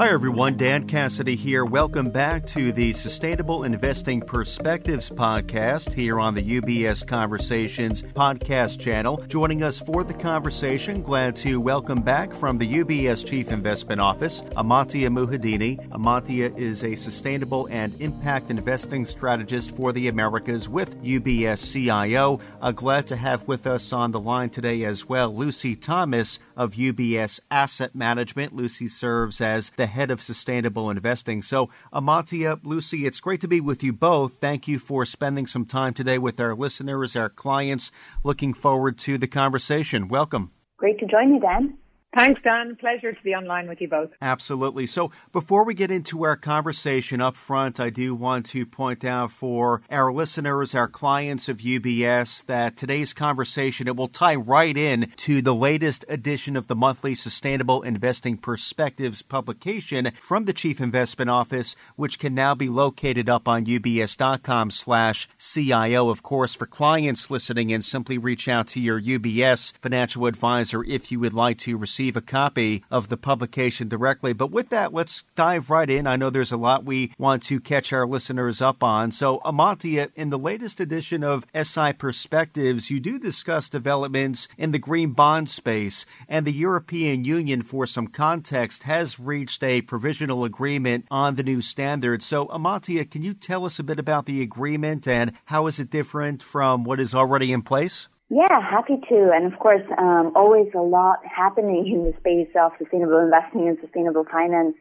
Hi, everyone. Dan Cassidy here. Welcome back to the Sustainable Investing Perspectives podcast here on the UBS Conversations podcast channel. Joining us for the conversation, glad to welcome back from the UBS Chief Investment Office, Amantia Muhedini. Amantia is a sustainable and impact investing strategist for the Americas with UBS CIO. Uh, glad to have with us on the line today as well Lucy Thomas of UBS Asset Management. Lucy serves as the head of sustainable investing. So, Amantia, Lucy, it's great to be with you both. Thank you for spending some time today with our listeners, our clients. Looking forward to the conversation. Welcome. Great to join you, Dan. Thanks, Dan. Pleasure to be online with you both. Absolutely. So, before we get into our conversation up front, I do want to point out for our listeners, our clients of UBS, that today's conversation it will tie right in to the latest edition of the monthly Sustainable Investing Perspectives publication from the Chief Investment Office, which can now be located up on ubs.com/cio. Of course, for clients listening in, simply reach out to your UBS financial advisor if you would like to receive receive a copy of the publication directly. But with that, let's dive right in. I know there's a lot we want to catch our listeners up on. So, Amantia, in the latest edition of SI Perspectives, you do discuss developments in the green bond space, and the European Union, for some context, has reached a provisional agreement on the new standards. So, Amantia, can you tell us a bit about the agreement and how is it different from what is already in place? Yeah, happy to. And of course, um, always a lot happening in the space of sustainable investing and sustainable finance.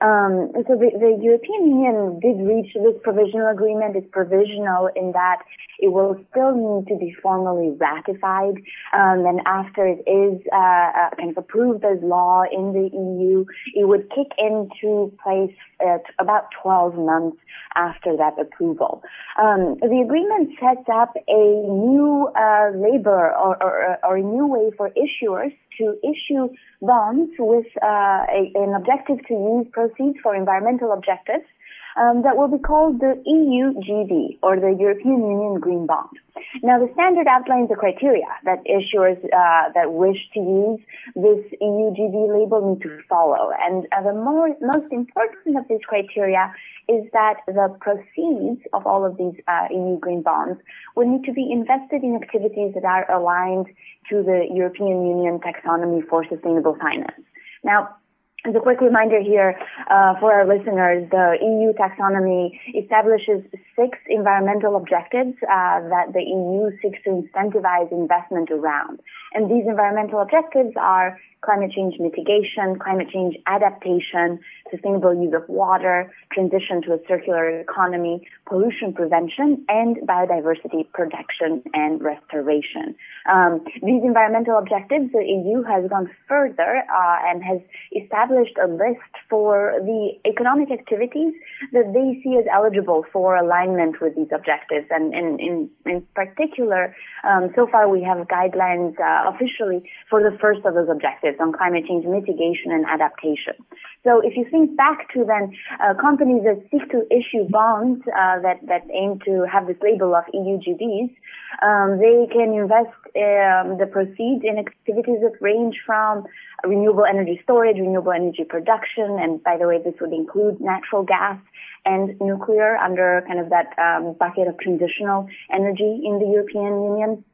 Um, so the, the, European Union did reach this provisional agreement. It's provisional in that it will still need to be formally ratified. Um, and after it is uh, uh, kind of approved as law in the EU, it would kick into place at about 12 months after that approval. Um, the agreement sets up a new uh, labor or, or, or a new way for issuers to issue bonds with uh, a, an objective to use proceeds for environmental objectives um, that will be called the EUGB or the European Union Green Bond. Now, the standard outlines the criteria that issuers uh, that wish to use this EUGB label need to follow, and uh, the more, most important of these criteria is that the proceeds of all of these uh, EU green bonds will need to be invested in activities that are aligned to the European Union taxonomy for sustainable finance. Now, as a quick reminder here uh, for our listeners, the EU taxonomy establishes six environmental objectives uh, that the EU seeks to incentivize investment around. And these environmental objectives are climate change mitigation, climate change adaptation, sustainable use of water, transition to a circular economy, pollution prevention, and biodiversity protection and restoration. Um, these environmental objectives, the EU has gone further uh, and has established a list for the economic activities that they see as eligible for alignment with these objectives. And in, in, in particular, um, so far we have guidelines uh, officially for the first of those objectives on climate change mitigation and adaptation. So if you think back to then uh, companies that seek to issue bonds uh, that, that aim to have this label of EUGBs, um, they can invest um, the proceeds in activities that range from renewable energy storage, renewable energy production, and by the way, this would include natural gas and nuclear under kind of that um, bucket of transitional energy in the European Union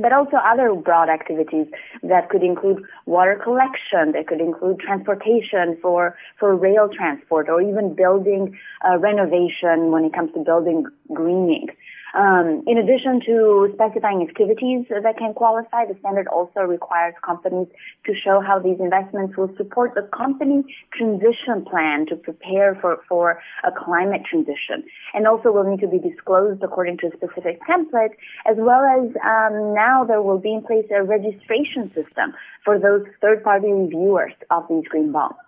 but also other broad activities that could include water collection, that could include transportation for, for rail transport, or even building uh, renovation when it comes to building greening. Um, in addition to specifying activities that can qualify, the standard also requires companies to show how these investments will support the company transition plan to prepare for, for a climate transition. And also will need to be disclosed according to a specific template, as well as um, now there will be in place a registration system for those third-party reviewers of these green bonds.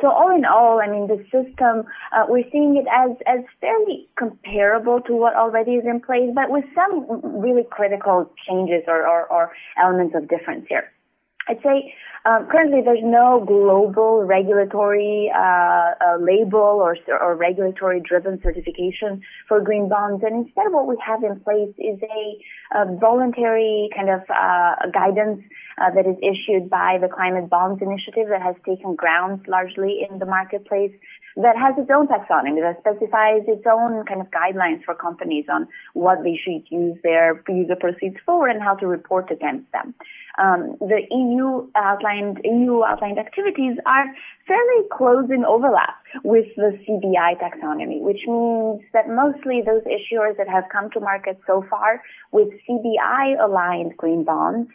So all in all, I mean, the system, uh, we're seeing it as, as fairly comparable to what already is in place, but with some really critical changes or, or, or elements of difference here. I'd say um, currently there's no global regulatory uh, uh, label or, or regulatory driven certification for green bonds. And instead what we have in place is a, a voluntary kind of uh, guidance uh, that is issued by the Climate Bonds Initiative that has taken ground largely in the marketplace that has its own taxonomy that specifies its own kind of guidelines for companies on what they should use their user proceeds for and how to report against them. Um, the EU outlined EU outlined activities are fairly close in overlap with the CBI taxonomy, which means that mostly those issuers that have come to market so far with CBI aligned green bonds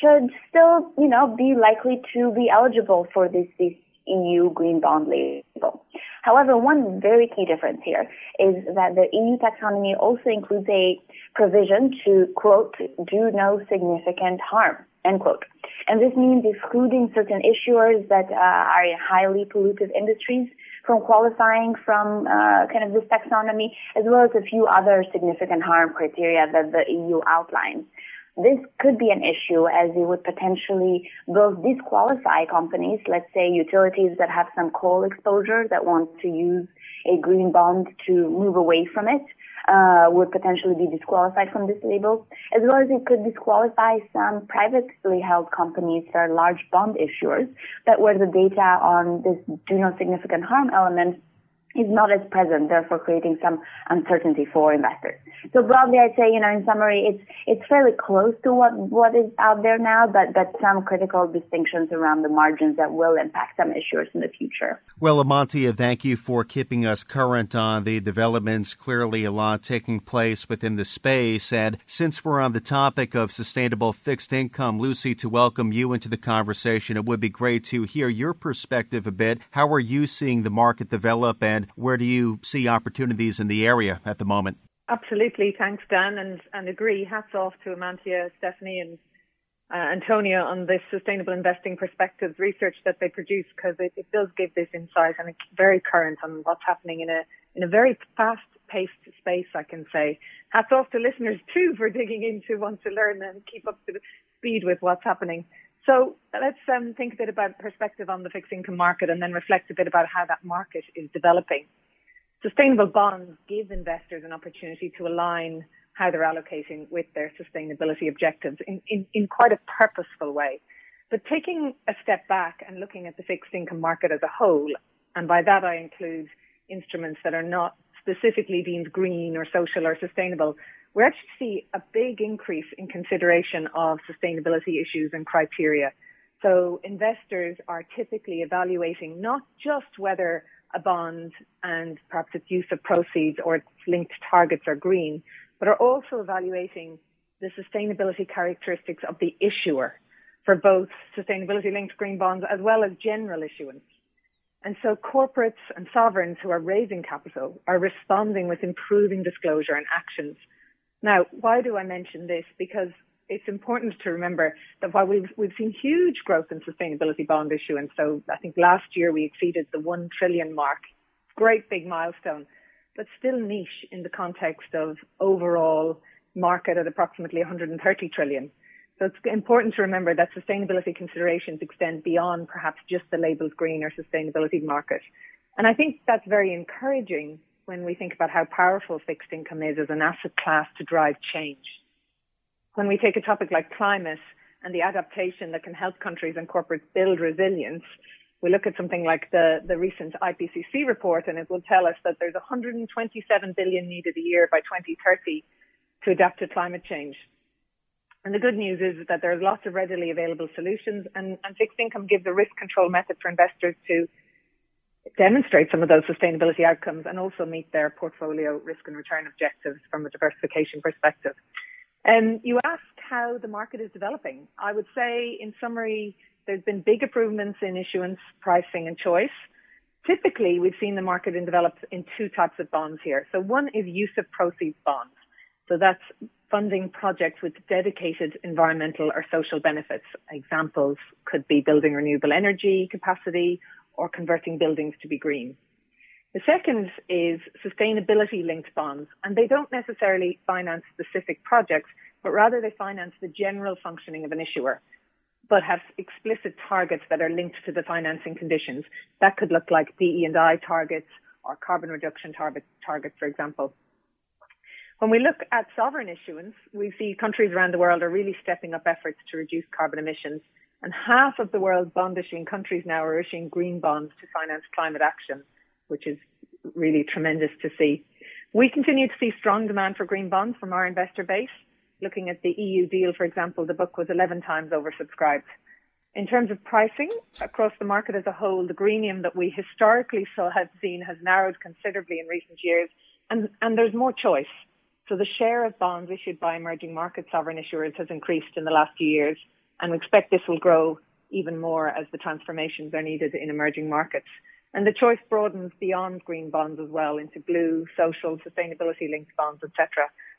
should still, you know, be likely to be eligible for this, this EU green bond label. However, one very key difference here is that the EU taxonomy also includes a provision to, quote, do no significant harm, end quote. And this means excluding certain issuers that uh, are in highly pollutive industries from qualifying from uh, kind of this taxonomy, as well as a few other significant harm criteria that the EU outlines. This could be an issue as it would potentially both disqualify companies, let's say utilities that have some coal exposure that want to use a green bond to move away from it, uh, would potentially be disqualified from this label, as well as it could disqualify some privately held companies that are large bond issuers that where the data on this do no significant harm element is not as present, therefore creating some uncertainty for investors. So broadly, I'd say, you know, in summary, it's it's fairly close to what what is out there now, but but some critical distinctions around the margins that will impact some issuers in the future. Well, Amantia, thank you for keeping us current on the developments. Clearly, a lot taking place within the space, and since we're on the topic of sustainable fixed income, Lucy, to welcome you into the conversation, it would be great to hear your perspective a bit. How are you seeing the market develop, and where do you see opportunities in the area at the moment? Absolutely. Thanks, Dan, and, and agree. Hats off to Amantia, Stephanie, and uh, Antonia on this sustainable investing perspectives research that they produce because it, it, does give this insight and it's very current on what's happening in a in a very fast paced space. I can say hats off to listeners too for digging into want to learn and keep up to speed with what's happening. So let's um, think a bit about perspective on the fixed income market and then reflect a bit about how that market is developing. Sustainable bonds give investors an opportunity to align how they're allocating with their sustainability objectives in, in, in quite a purposeful way. But taking a step back and looking at the fixed income market as a whole, and by that I include instruments that are not specifically deemed green or social or sustainable, we actually see a big increase in consideration of sustainability issues and criteria. So investors are typically evaluating not just whether a bond and perhaps its use of proceeds or its linked targets are green, but are also evaluating the sustainability characteristics of the issuer for both sustainability linked green bonds as well as general issuance. And so corporates and sovereigns who are raising capital are responding with improving disclosure and actions now, why do I mention this? Because it's important to remember that while we've, we've seen huge growth in sustainability bond issuance, so I think last year we exceeded the 1 trillion mark, great big milestone, but still niche in the context of overall market at approximately 130 trillion. So it's important to remember that sustainability considerations extend beyond perhaps just the labels green or sustainability market. And I think that's very encouraging when we think about how powerful fixed income is as an asset class to drive change. When we take a topic like climate and the adaptation that can help countries and corporates build resilience, we look at something like the, the recent IPCC report and it will tell us that there's 127 billion needed a year by 2030 to adapt to climate change. And the good news is that there are lots of readily available solutions and, and fixed income gives a risk control method for investors to demonstrate some of those sustainability outcomes and also meet their portfolio risk and return objectives from a diversification perspective. And you asked how the market is developing. I would say, in summary, there's been big improvements in issuance, pricing, and choice. Typically, we've seen the market develop in two types of bonds here. So one is use of proceeds bonds. So that's funding projects with dedicated environmental or social benefits. Examples could be building renewable energy capacity or converting buildings to be green. The second is sustainability linked bonds, and they don't necessarily finance specific projects, but rather they finance the general functioning of an issuer. but have explicit targets that are linked to the financing conditions. That could look like DE&I targets or carbon reduction target, targets, for example. When we look at sovereign issuance, we see countries around the world are really stepping up efforts to reduce carbon emissions. And half of the world's bond issuing countries now are issuing green bonds to finance climate action, which is really tremendous to see. We continue to see strong demand for green bonds from our investor base. Looking at the EU deal, for example, the book was 11 times oversubscribed. In terms of pricing across the market as a whole, the greenium that we historically saw have seen has narrowed considerably in recent years, and, and there's more choice. So the share of bonds issued by emerging market sovereign issuers has increased in the last few years, and we expect this will grow even more as the transformations are needed in emerging markets. And the choice broadens beyond green bonds as well into blue, social, sustainability linked bonds, etc.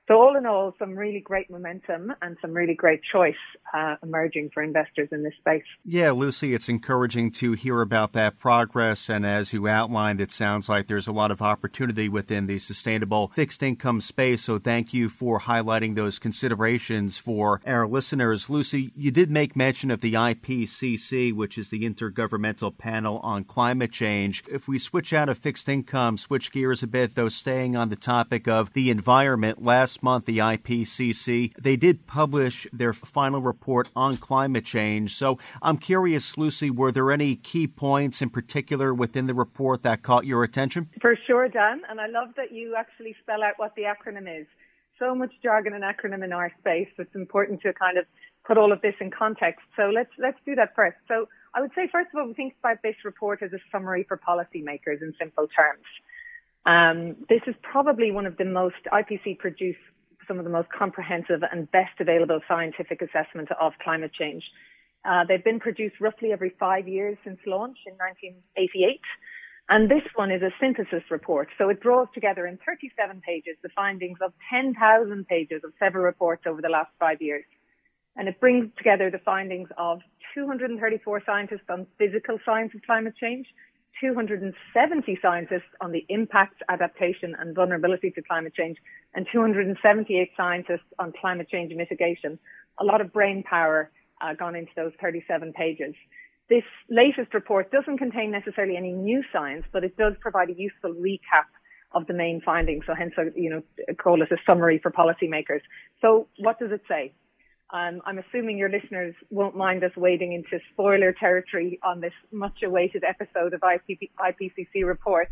So all in all, some really great momentum and some really great choice uh, emerging for investors in this space. Yeah, Lucy, it's encouraging to hear about that progress. And as you outlined, it sounds like there's a lot of opportunity within the sustainable fixed income space. So thank you for highlighting those considerations for our listeners. Lucy, you did make mention of the IPCC, which is the Intergovernmental Panel on Climate Change. If we switch out of fixed income, switch gears a bit, though, staying on the topic of the environment, last last month, the IPCC, they did publish their final report on climate change. So I'm curious, Lucy, were there any key points in particular within the report that caught your attention? For sure, Dan. And I love that you actually spell out what the acronym is. So much jargon and acronym in our space. It's important to kind of put all of this in context. So let's let's do that first. So I would say first of all, we think about this report as a summary for policymakers in simple terms. Um, this is probably one of the most IPC produce some of the most comprehensive and best available scientific assessment of climate change. Uh, they've been produced roughly every five years since launch in 1988. And this one is a synthesis report. So it draws together in 37 pages the findings of 10,000 pages of several reports over the last five years. And it brings together the findings of 234 scientists on physical science of climate change, 270 scientists on the impact, adaptation and vulnerability to climate change and 278 scientists on climate change mitigation. A lot of brain power uh, gone into those 37 pages. This latest report doesn't contain necessarily any new science, but it does provide a useful recap of the main findings. So hence, you know, call it a summary for policymakers. So what does it say? Um, I'm assuming your listeners won't mind us wading into spoiler territory on this much awaited episode of IPP, IPCC reports.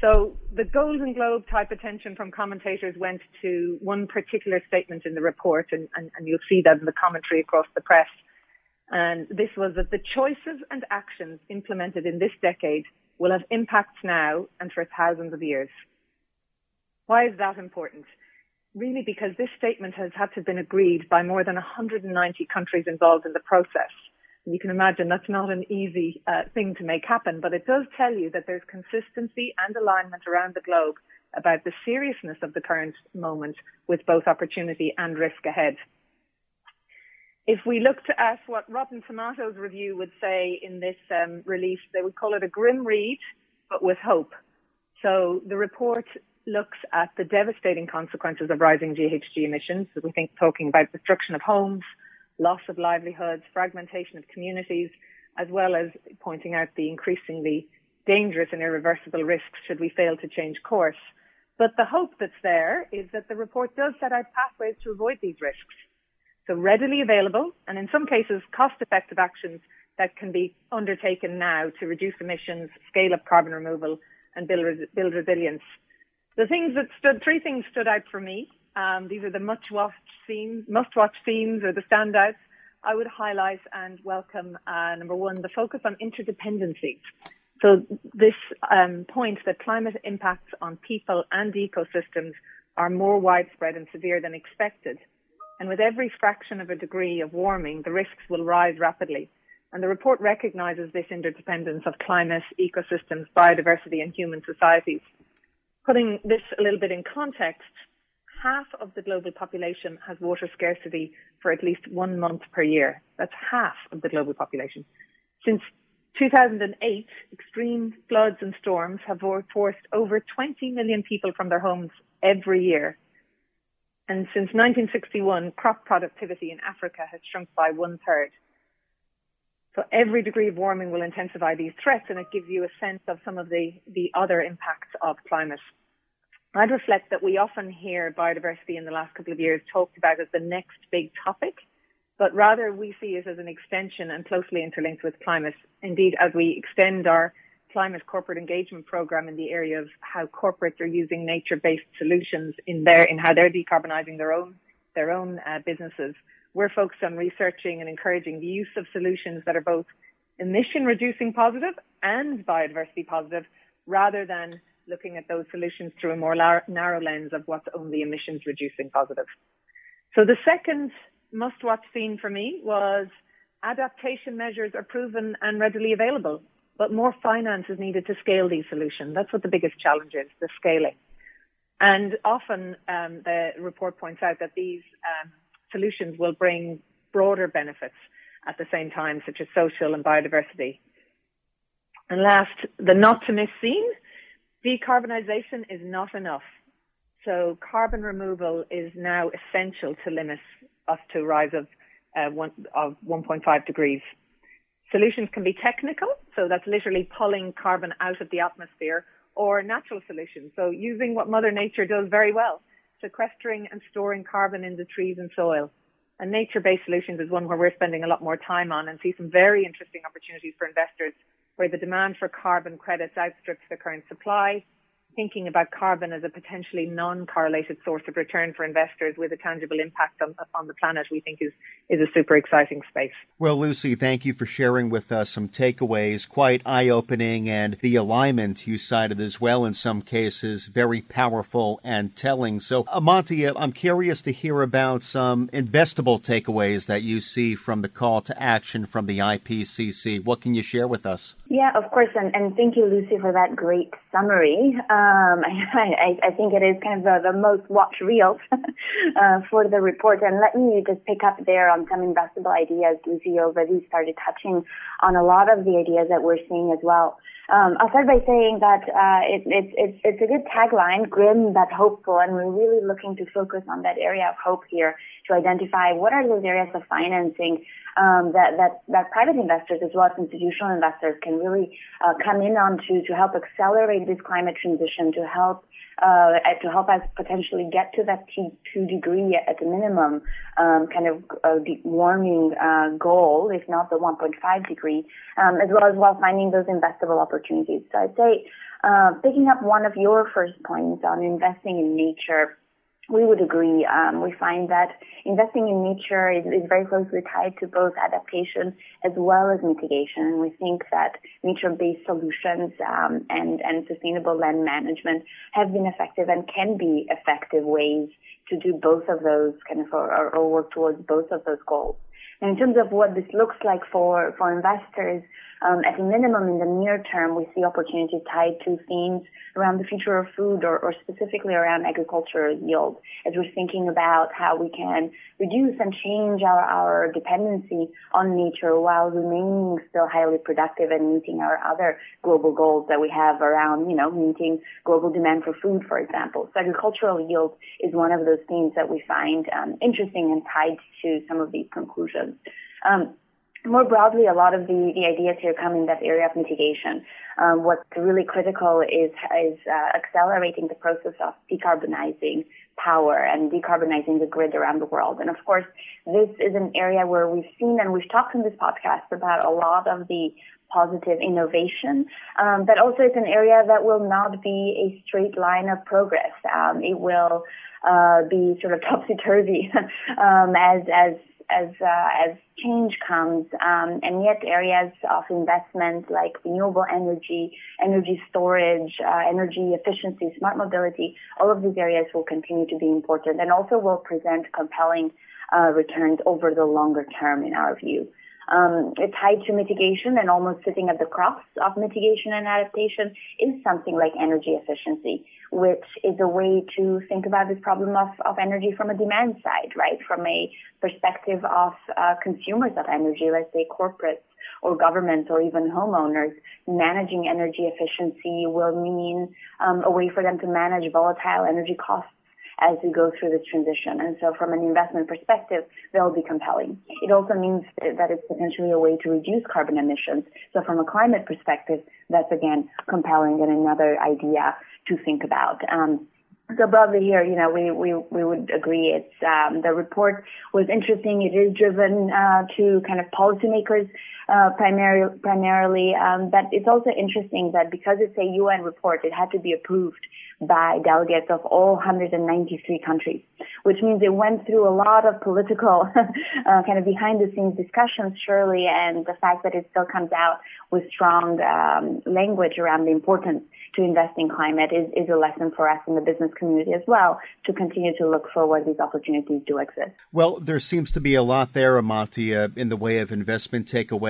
So the Golden Globe type attention from commentators went to one particular statement in the report, and, and, and you'll see that in the commentary across the press. And this was that the choices and actions implemented in this decade will have impacts now and for thousands of years. Why is that important? Really because this statement has had to have been agreed by more than 190 countries involved in the process. And you can imagine that's not an easy uh, thing to make happen, but it does tell you that there's consistency and alignment around the globe about the seriousness of the current moment with both opportunity and risk ahead. If we look to ask what Rotten Tomatoes review would say in this um, release, they would call it a grim read, but with hope. So the report looks at the devastating consequences of rising GHG emissions. We think talking about destruction of homes, loss of livelihoods, fragmentation of communities, as well as pointing out the increasingly dangerous and irreversible risks should we fail to change course. But the hope that's there is that the report does set out pathways to avoid these risks. So readily available and in some cases cost effective actions that can be undertaken now to reduce emissions, scale up carbon removal and build, build resilience the things that stood, three things stood out for me. Um, these are the much watched scenes, must watch scenes or the standouts. I would highlight and welcome uh, number one, the focus on interdependencies. So this um, point that climate impacts on people and ecosystems are more widespread and severe than expected. And with every fraction of a degree of warming, the risks will rise rapidly. And the report recognizes this interdependence of climate, ecosystems, biodiversity, and human societies putting this a little bit in context, half of the global population has water scarcity for at least one month per year. That's half of the global population. Since 2008, extreme floods and storms have forced over 20 million people from their homes every year. And since 1961, crop productivity in Africa has shrunk by one third. So every degree of warming will intensify these threats and it gives you a sense of some of the, the other impacts of climate. I'd reflect that we often hear biodiversity in the last couple of years talked about as the next big topic, but rather we see it as an extension and closely interlinked with climate. Indeed, as we extend our climate corporate engagement program in the area of how corporates are using nature-based solutions in their in how they're decarbonising their own their own uh, businesses. We're focused on researching and encouraging the use of solutions that are both emission reducing positive and biodiversity positive, rather than looking at those solutions through a more narrow lens of what's only emissions reducing positive. So the second must watch scene for me was adaptation measures are proven and readily available, but more finance is needed to scale these solutions. That's what the biggest challenge is, the scaling. And often um, the report points out that these um, solutions will bring broader benefits at the same time, such as social and biodiversity. And last, the not to miss scene Decarbonisation is not enough. So carbon removal is now essential to limit us to a rise of, uh, one, of 1.5 degrees. Solutions can be technical, so that's literally pulling carbon out of the atmosphere, or natural solutions, so using what Mother Nature does very well, sequestering and storing carbon in the trees and soil. And nature-based solutions is one where we're spending a lot more time on and see some very interesting opportunities for investors where the demand for carbon credits outstrips the current supply, thinking about carbon as a potentially non-correlated source of return for investors with a tangible impact on, on the planet, we think is, is a super exciting space. Well, Lucy, thank you for sharing with us some takeaways, quite eye-opening, and the alignment you cited as well in some cases, very powerful and telling. So, Amantia, I'm curious to hear about some investable takeaways that you see from the call to action from the IPCC. What can you share with us? Yeah, of course, and, and thank you, Lucy, for that great summary. Um, I, I, think it is kind of the, the most watched reels uh, for the report. And let me just pick up there on some investable ideas. Lucy already started touching on a lot of the ideas that we're seeing as well. Um, I'll start by saying that uh, it, it, it's it's a good tagline, grim but hopeful, and we're really looking to focus on that area of hope here to identify what are those areas of financing um, that, that, that private investors as well as institutional investors can really uh, come in on to, to help accelerate this climate transition, to help uh, to help us potentially get to that two degree at a minimum um, kind of uh, warming uh, goal, if not the 1.5 degree, um, as well as while finding those investable opportunities. So I'd say, uh, picking up one of your first points on investing in nature, we would agree. Um, we find that investing in nature is, is, very closely tied to both adaptation as well as mitigation. We think that nature-based solutions um, and, and sustainable land management have been effective and can be effective ways to do both of those kind of or, or work towards both of those goals. And in terms of what this looks like for, for investors, um, at a minimum in the near term, we see opportunities tied to themes around the future of food or, or specifically around agricultural yield as we're thinking about how we can reduce and change our, our dependency on nature while remaining still highly productive and meeting our other global goals that we have around, you know, meeting global demand for food, for example. So agricultural yield is one of those themes that we find um, interesting and tied to some of these conclusions. Um, more broadly, a lot of the, the ideas here come in that area of mitigation. Um, what's really critical is is uh, accelerating the process of decarbonizing power and decarbonizing the grid around the world. And of course, this is an area where we've seen and we've talked in this podcast about a lot of the positive innovation, um, but also it's an area that will not be a straight line of progress. Um, it will uh, be sort of topsy turvy um, as as as uh, as change comes, um, and yet areas of investment like renewable energy, energy storage, uh, energy efficiency, smart mobility, all of these areas will continue to be important, and also will present compelling uh, returns over the longer term, in our view. Um, tied to mitigation and almost sitting at the cross of mitigation and adaptation is something like energy efficiency, which is a way to think about this problem of, of energy from a demand side, right? From a perspective of uh, consumers of energy, let's say corporates or governments or even homeowners, managing energy efficiency will mean um, a way for them to manage volatile energy costs as we go through this transition. And so from an investment perspective, they'll be compelling. It also means that it's potentially a way to reduce carbon emissions. So from a climate perspective, that's again compelling and another idea to think about. Um, so broadly here, you know, we, we, we would agree it's, um, the report was interesting. It is driven, uh, to kind of policymakers, uh, primarily, primarily, um, but it's also interesting that because it's a UN report, it had to be approved by delegates of all 193 countries, which means it went through a lot of political, uh, kind of behind the scenes discussions, surely, and the fact that it still comes out with strong um, language around the importance to invest in climate is, is a lesson for us in the business community as well to continue to look for where these opportunities do exist. Well, there seems to be a lot there, Amantia, in the way of investment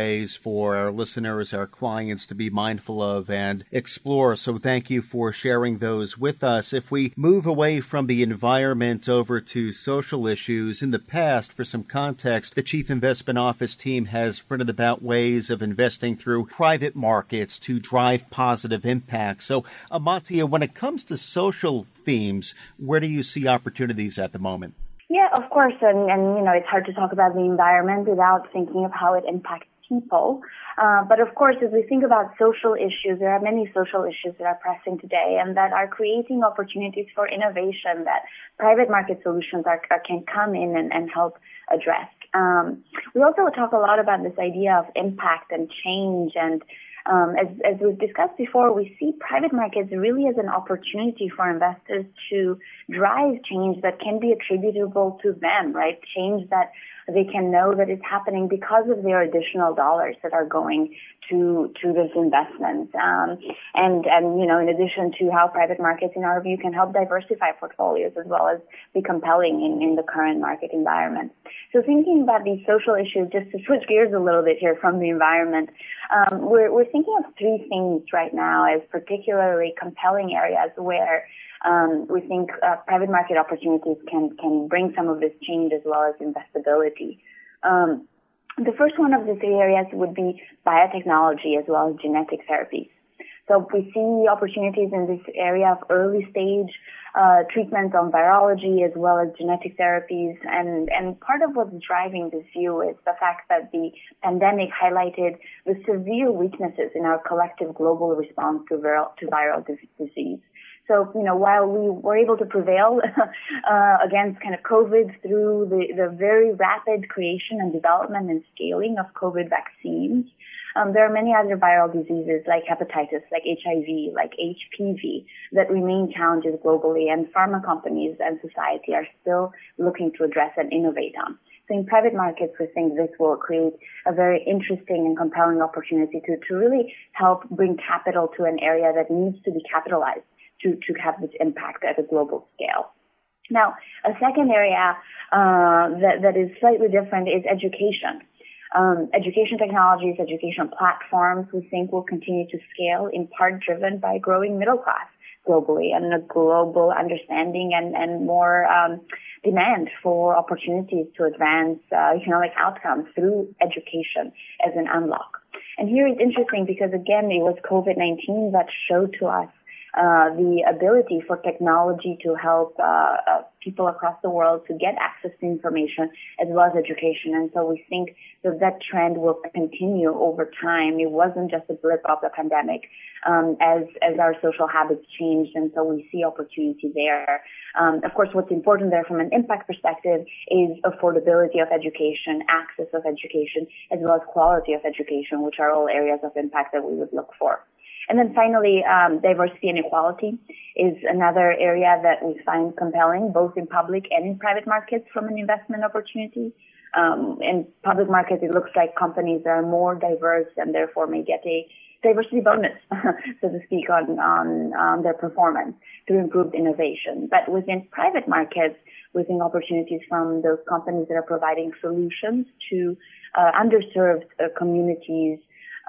takeaways for our listeners, our clients to be mindful of and explore. So thank you for sharing those with us. If we move away from the environment over to social issues, in the past, for some context, the Chief Investment Office team has written about ways of investing through private markets to drive positive impact. So, Amantia, when it comes to social themes, where do you see opportunities at the moment? Yeah, of course, and, and you know it's hard to talk about the environment without thinking of how it impacts people. Uh, but of course, as we think about social issues, there are many social issues that are pressing today and that are creating opportunities for innovation that private market solutions are, are can come in and, and help address. Um, we also talk a lot about this idea of impact and change and um, as, as we've discussed before, we see private markets really as an opportunity for investors to drive change that can be attributable to them, right? Change that they can know that it's happening because of their additional dollars that are going to to this investment. Um, and and you know, in addition to how private markets, in our view, can help diversify portfolios as well as be compelling in, in the current market environment. So thinking about these social issues, just to switch gears a little bit here from the environment, um, we're we're thinking of three things right now as particularly compelling areas where um, we think uh, private market opportunities can can bring some of this change as well as investability. Um, the first one of the three areas would be biotechnology as well as genetic therapies. So we see opportunities in this area of early stage uh, treatments on virology as well as genetic therapies. And, and part of what's driving this view is the fact that the pandemic highlighted the severe weaknesses in our collective global response to viral, to viral disease. So, you know, while we were able to prevail uh, against kind of COVID through the, the very rapid creation and development and scaling of COVID vaccines, um, there are many other viral diseases like hepatitis, like HIV, like HPV that remain challenges globally and pharma companies and society are still looking to address and innovate on. So in private markets, we think this will create a very interesting and compelling opportunity to, to really help bring capital to an area that needs to be capitalized to, to have this impact at a global scale. Now, a second area uh, that, that is slightly different is education. Um, education technologies, education platforms, we think will continue to scale in part driven by growing middle class globally and a global understanding and, and more um, demand for opportunities to advance uh, economic outcomes through education as an unlock. And here it's interesting because again, it was COVID-19 that showed to us uh, the ability for technology to help uh, uh, people across the world to get access to information as well as education. And so we think that that trend will continue over time. It wasn't just a blip of the pandemic um, as as our social habits changed, and so we see opportunity there. Um, of course, what's important there from an impact perspective is affordability of education, access of education, as well as quality of education, which are all areas of impact that we would look for. And then finally, um, diversity and equality is another area that we find compelling, both in public and in private markets from an investment opportunity. Um, in public markets, it looks like companies that are more diverse and therefore may get a diversity bonus, so to speak, on, on, on their performance through improved innovation. But within private markets, we think opportunities from those companies that are providing solutions to uh, underserved uh, communities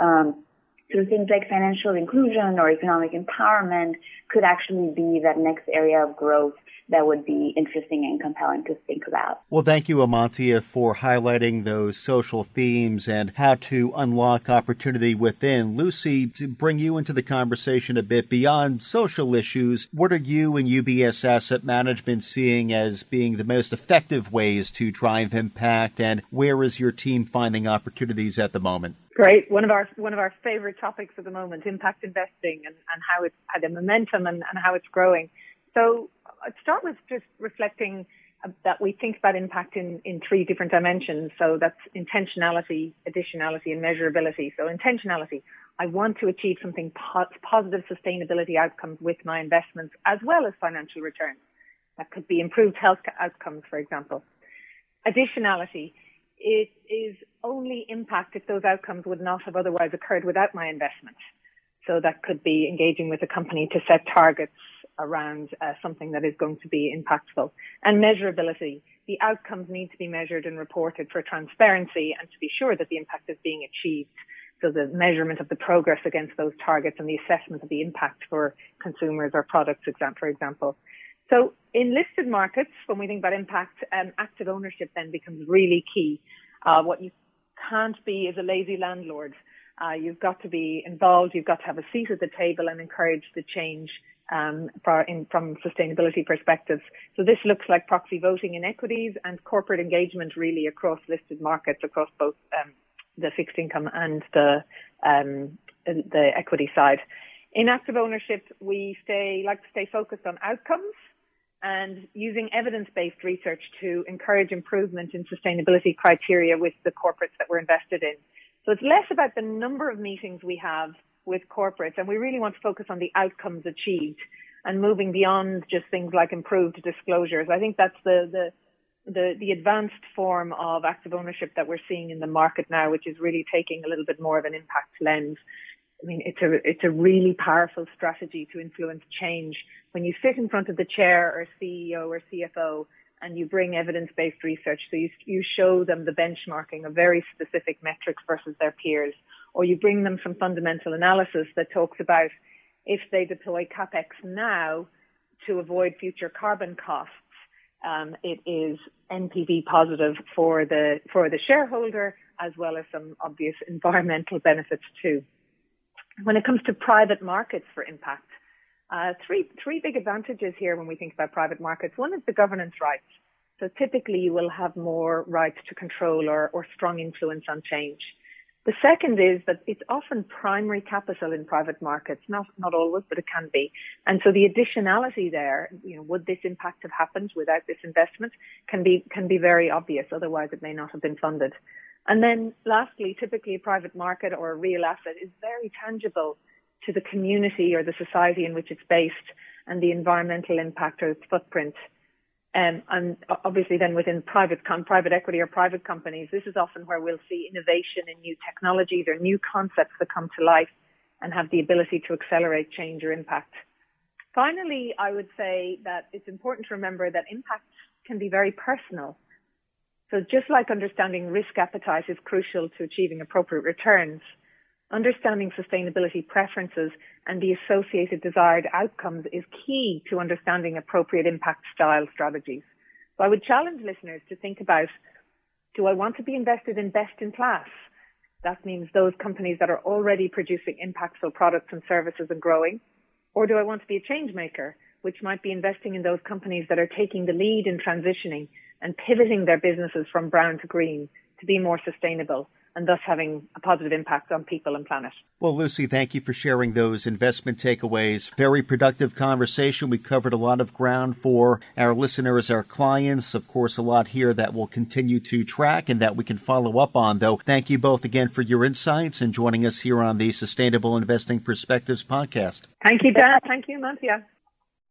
um, So things like financial inclusion or economic empowerment could actually be that next area of growth that would be interesting and compelling to think about. Well, thank you, Amantia, for highlighting those social themes and how to unlock opportunity within. Lucy, to bring you into the conversation a bit beyond social issues, what are you and UBS Asset Management seeing as being the most effective ways to drive impact, and where is your team finding opportunities at the moment? Great. One of our one of our favorite topics at the moment, impact investing and, and how it's had a momentum and, and how it's growing. So I'd start with just reflecting uh, that we think about impact in, in three different dimensions. So that's intentionality, additionality, and measurability. So intentionality, I want to achieve something po- positive sustainability outcomes with my investments as well as financial returns. That could be improved health outcomes, for example. Additionality, it is only impact if those outcomes would not have otherwise occurred without my investment. So that could be engaging with a company to set targets around uh, something that is going to be impactful. And measurability. The outcomes need to be measured and reported for transparency and to be sure that the impact is being achieved. So the measurement of the progress against those targets and the assessment of the impact for consumers or products, for example. So in listed markets, when we think about impact, um, active ownership then becomes really key. Uh, what you can't be is a lazy landlord. Uh, you've got to be involved. You've got to have a seat at the table and encourage the change um, in, from sustainability perspectives. So this looks like proxy voting in equities and corporate engagement really across listed markets, across both um, the fixed income and the um, the equity side. In active ownership, we stay like to stay focused on outcomes and using evidence-based research to encourage improvement in sustainability criteria with the corporates that we're invested in. So it's less about the number of meetings we have with corporates, and we really want to focus on the outcomes achieved and moving beyond just things like improved disclosures. I think that's the the the, the advanced form of active ownership that we're seeing in the market now, which is really taking a little bit more of an impact lens. I mean, it's a it's a really powerful strategy to influence change. When you sit in front of the chair or CEO or CFO and you bring evidence-based research, so you you show them the benchmarking of very specific metrics versus their peers, or you bring them some fundamental analysis that talks about if they deploy capex now to avoid future carbon costs, um, it is NPV positive for the for the shareholder as well as some obvious environmental benefits too. When it comes to private markets for impact, uh, three three big advantages here when we think about private markets. One is the governance rights. So typically you will have more rights to control or, or strong influence on change. The second is that it's often primary capital in private markets, not, not always, but it can be. And so the additionality there, you know, would this impact have happened without this investment can be, can be very obvious. Otherwise it may not have been funded. And then lastly, typically a private market or a real asset is very tangible to the community or the society in which it's based and the environmental impact or its footprint. Um, and obviously then within private, com- private equity or private companies, this is often where we'll see innovation in new technologies or new concepts that come to life and have the ability to accelerate change or impact. Finally, I would say that it's important to remember that impact can be very personal. So just like understanding risk appetite is crucial to achieving appropriate returns, Understanding sustainability preferences and the associated desired outcomes is key to understanding appropriate impact style strategies. So I would challenge listeners to think about, do I want to be invested in best in class? That means those companies that are already producing impactful products and services and growing. Or do I want to be a change maker, which might be investing in those companies that are taking the lead in transitioning and pivoting their businesses from brown to green to be more sustainable and thus having a positive impact on people and planet. Well, Lucy, thank you for sharing those investment takeaways. Very productive conversation. We covered a lot of ground for our listeners, our clients. Of course, a lot here that we'll continue to track and that we can follow up on, though. Thank you both again for your insights and joining us here on the Sustainable Investing Perspectives podcast. Thank you, Dan. Thank you, Mantia.